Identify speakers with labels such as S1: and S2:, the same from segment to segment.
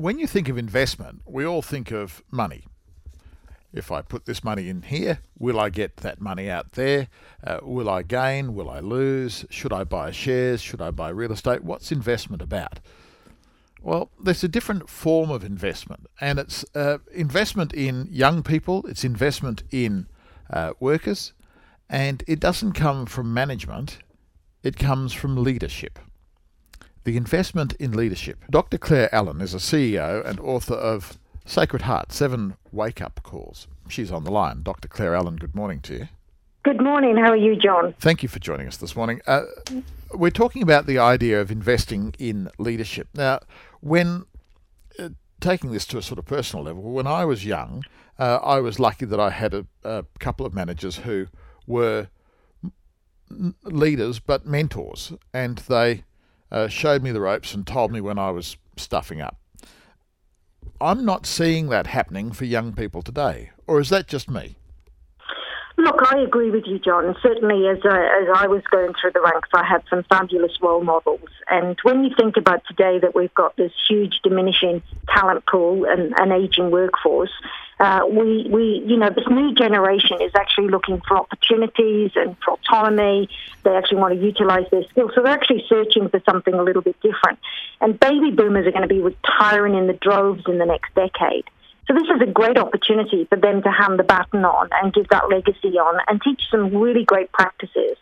S1: when you think of investment, we all think of money. If I put this money in here, will I get that money out there? Uh, will I gain? Will I lose? Should I buy shares? Should I buy real estate? What's investment about? Well, there's a different form of investment, and it's uh, investment in young people, it's investment in uh, workers, and it doesn't come from management, it comes from leadership the investment in leadership. Dr. Claire Allen is a CEO and author of Sacred Heart Seven Wake Up Calls. She's on the line. Dr. Claire Allen, good morning to you.
S2: Good morning. How are you, John?
S1: Thank you for joining us this morning. Uh, we're talking about the idea of investing in leadership. Now, when uh, taking this to a sort of personal level, when I was young, uh, I was lucky that I had a, a couple of managers who were leaders but mentors, and they uh, showed me the ropes and told me when I was stuffing up. I'm not seeing that happening for young people today, or is that just me?
S2: Look, I agree with you, John. Certainly, as, uh, as I was going through the ranks, I had some fabulous role models. And when you think about today that we've got this huge diminishing talent pool and an aging workforce, uh, we, we, you know, this new generation is actually looking for opportunities and for autonomy. They actually want to utilize their skills. So they're actually searching for something a little bit different. And baby boomers are going to be retiring in the droves in the next decade. So this is a great opportunity for them to hand the baton on and give that legacy on and teach some really great practices.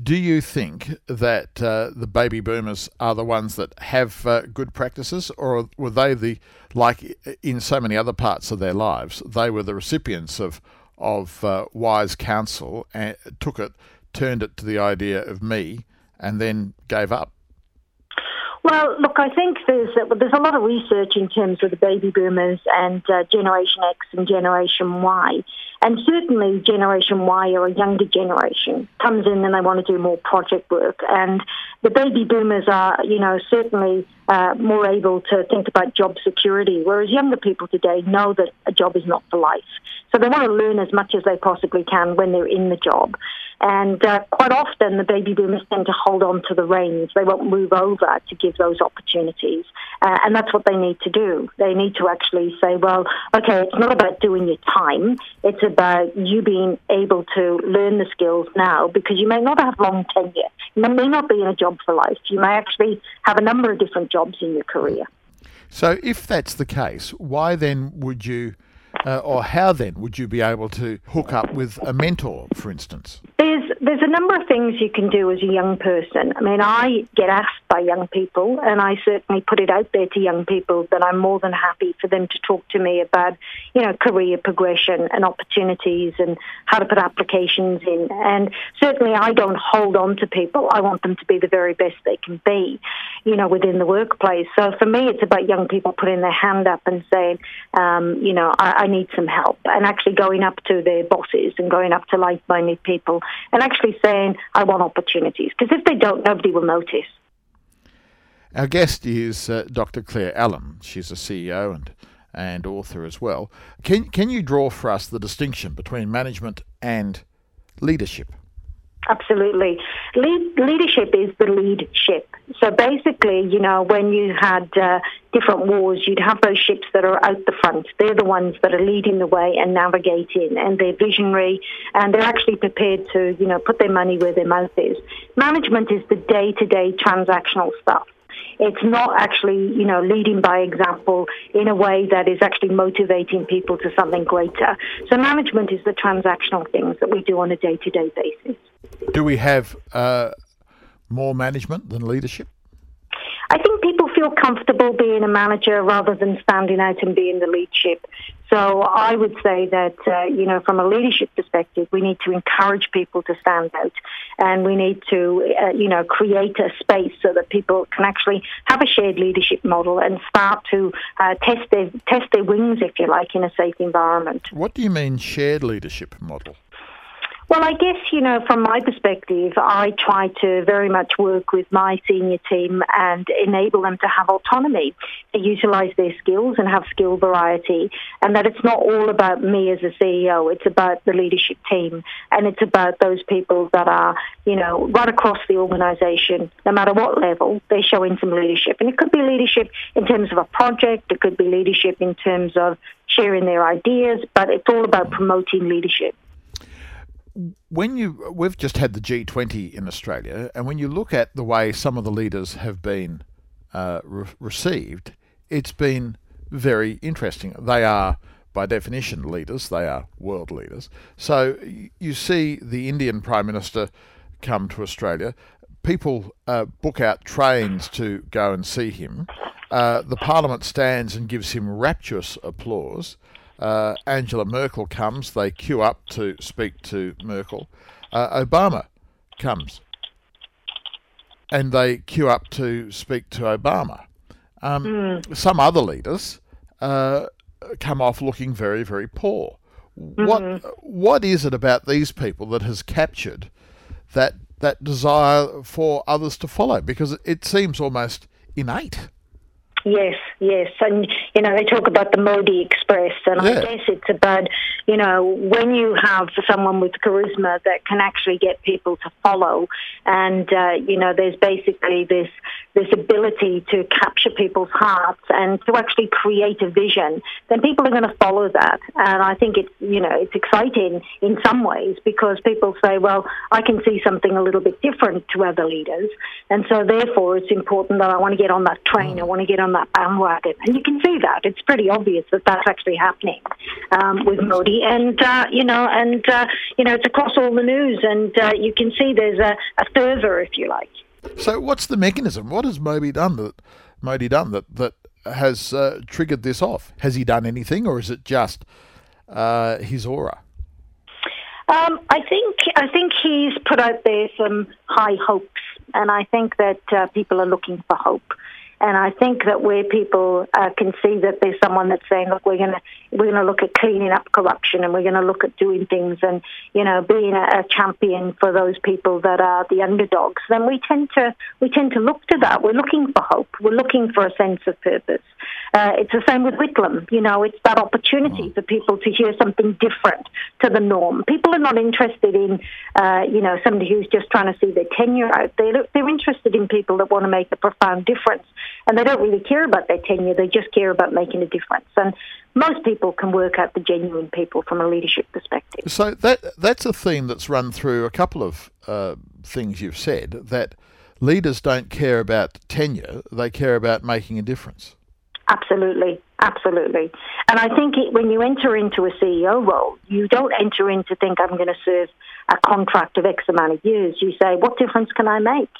S1: Do you think that uh, the baby boomers are the ones that have uh, good practices, or were they the like in so many other parts of their lives? They were the recipients of of uh, wise counsel and took it, turned it to the idea of me, and then gave up.
S2: Well, look, I think there's a, there's a lot of research in terms of the baby boomers and uh, Generation X and Generation Y. And certainly Generation Y or a younger generation comes in and they want to do more project work. And the baby boomers are, you know, certainly uh, more able to think about job security, whereas younger people today know that a job is not for life. So they want to learn as much as they possibly can when they're in the job. And uh, quite often, the baby boomers tend to hold on to the reins. They won't move over to give those opportunities. Uh, and that's what they need to do. They need to actually say, well, okay, it's not about doing your time. It's about you being able to learn the skills now because you may not have long tenure. You may not be in a job for life. You may actually have a number of different jobs in your career.
S1: So, if that's the case, why then would you uh, or how then would you be able to hook up with a mentor, for instance?
S2: There's there's a number of things you can do as a young person. I mean, I get asked by young people, and I certainly put it out there to young people that I'm more than happy for them to talk to me about, you know, career progression and opportunities and how to put applications in. And certainly, I don't hold on to people. I want them to be the very best they can be, you know, within the workplace. So for me, it's about young people putting their hand up and saying, um, you know, I, I need some help, and actually going up to their bosses and going up to like-minded people and actually actually saying, I want opportunities. Because if they don't, nobody will notice.
S1: Our guest is uh, Dr. Claire Allen. She's a CEO and and author as well. Can can you draw for us the distinction between management and leadership?
S2: Absolutely. Lead, leadership is the lead ship. So basically, you know, when you had uh, different wars, you'd have those ships that are out the front. They're the ones that are leading the way and navigating, and they're visionary, and they're actually prepared to, you know, put their money where their mouth is. Management is the day-to-day transactional stuff. It's not actually, you know, leading by example in a way that is actually motivating people to something greater. So management is the transactional things that we do on a day-to-day basis.
S1: Do we have uh, more management than leadership?
S2: I think people feel comfortable being a manager rather than standing out and being the leadership. So I would say that, uh, you know, from a leadership perspective, we need to encourage people to stand out and we need to, uh, you know, create a space so that people can actually have a shared leadership model and start to uh, test, their, test their wings, if you like, in a safe environment.
S1: What do you mean shared leadership model?
S2: Well, I guess, you know, from my perspective, I try to very much work with my senior team and enable them to have autonomy, to utilise their skills and have skill variety, and that it's not all about me as a CEO, it's about the leadership team, and it's about those people that are, you know, right across the organisation, no matter what level, they're showing some leadership. And it could be leadership in terms of a project, it could be leadership in terms of sharing their ideas, but it's all about promoting leadership
S1: when you we've just had the G20 in Australia, and when you look at the way some of the leaders have been uh, re- received, it's been very interesting. They are, by definition, leaders. They are world leaders. So you see the Indian Prime Minister come to Australia. People uh, book out trains to go and see him. Uh, the Parliament stands and gives him rapturous applause. Uh, Angela Merkel comes, they queue up to speak to Merkel. Uh, Obama comes and they queue up to speak to Obama. Um, mm. Some other leaders uh, come off looking very, very poor. Mm-hmm. What what is it about these people that has captured that that desire for others to follow? Because it seems almost innate.
S2: Yes, yes. And, you know, they talk about the Modi Express, and yeah. I guess it's about, you know, when you have someone with charisma that can actually get people to follow, and, uh, you know, there's basically this this ability to capture people's hearts and to actually create a vision, then people are going to follow that. And I think it's, you know, it's exciting in some ways because people say, well, I can see something a little bit different to other leaders. And so therefore it's important that I want to get on that train. I want to get on that bandwagon. And you can see that. It's pretty obvious that that's actually happening um, with Modi. And, uh, you know, and, uh, you know, it's across all the news and uh, you can see there's a, a fervour, if you like.
S1: So, what's the mechanism? What has Modi done that Modi done that that has uh, triggered this off? Has he done anything, or is it just uh, his aura?
S2: Um, I think I think he's put out there some high hopes, and I think that uh, people are looking for hope. And I think that where people uh, can see that there's someone that's saying, look, we're going to we're going to look at cleaning up corruption, and we're going to look at doing things, and you know, being a, a, champion for those people that are the underdogs. Then we tend to we tend to look to that. We're looking for hope. We're looking for a sense of purpose. Uh, it's the same with Whitlam. You know, it's that opportunity for people to hear something different to the norm. People are not interested in, uh, you know, somebody who's just trying to see their tenure out. They're, they're interested in people that want to make a profound difference. And they don't really care about their tenure, they just care about making a difference. And most people can work out the genuine people from a leadership perspective.
S1: So that that's a theme that's run through a couple of uh, things you've said that leaders don't care about tenure, they care about making a difference.
S2: Absolutely, absolutely. And I think it, when you enter into a CEO role, you don't enter in to think I'm going to serve a contract of X amount of years. You say, what difference can I make?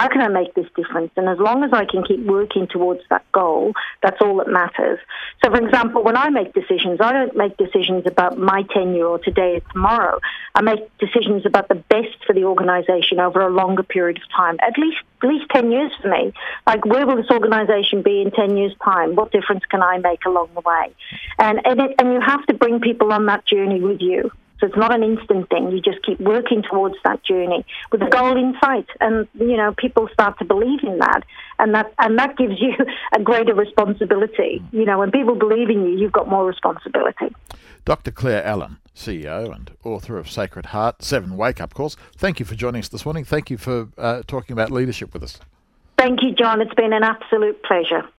S2: How can I make this difference? And as long as I can keep working towards that goal, that's all that matters. So, for example, when I make decisions, I don't make decisions about my tenure or today or tomorrow. I make decisions about the best for the organisation over a longer period of time, at least at least 10 years for me. Like, where will this organisation be in 10 years' time? What difference can I make along the way? And, and, it, and you have to bring people on that journey with you. So it's not an instant thing. You just keep working towards that journey with a goal in sight, and you know people start to believe in that, and that and that gives you a greater responsibility. You know, when people believe in you, you've got more responsibility.
S1: Dr. Claire Allen, CEO and author of Sacred Heart, Seven Wake Up Calls. Thank you for joining us this morning. Thank you for uh, talking about leadership with us.
S2: Thank you, John. It's been an absolute pleasure.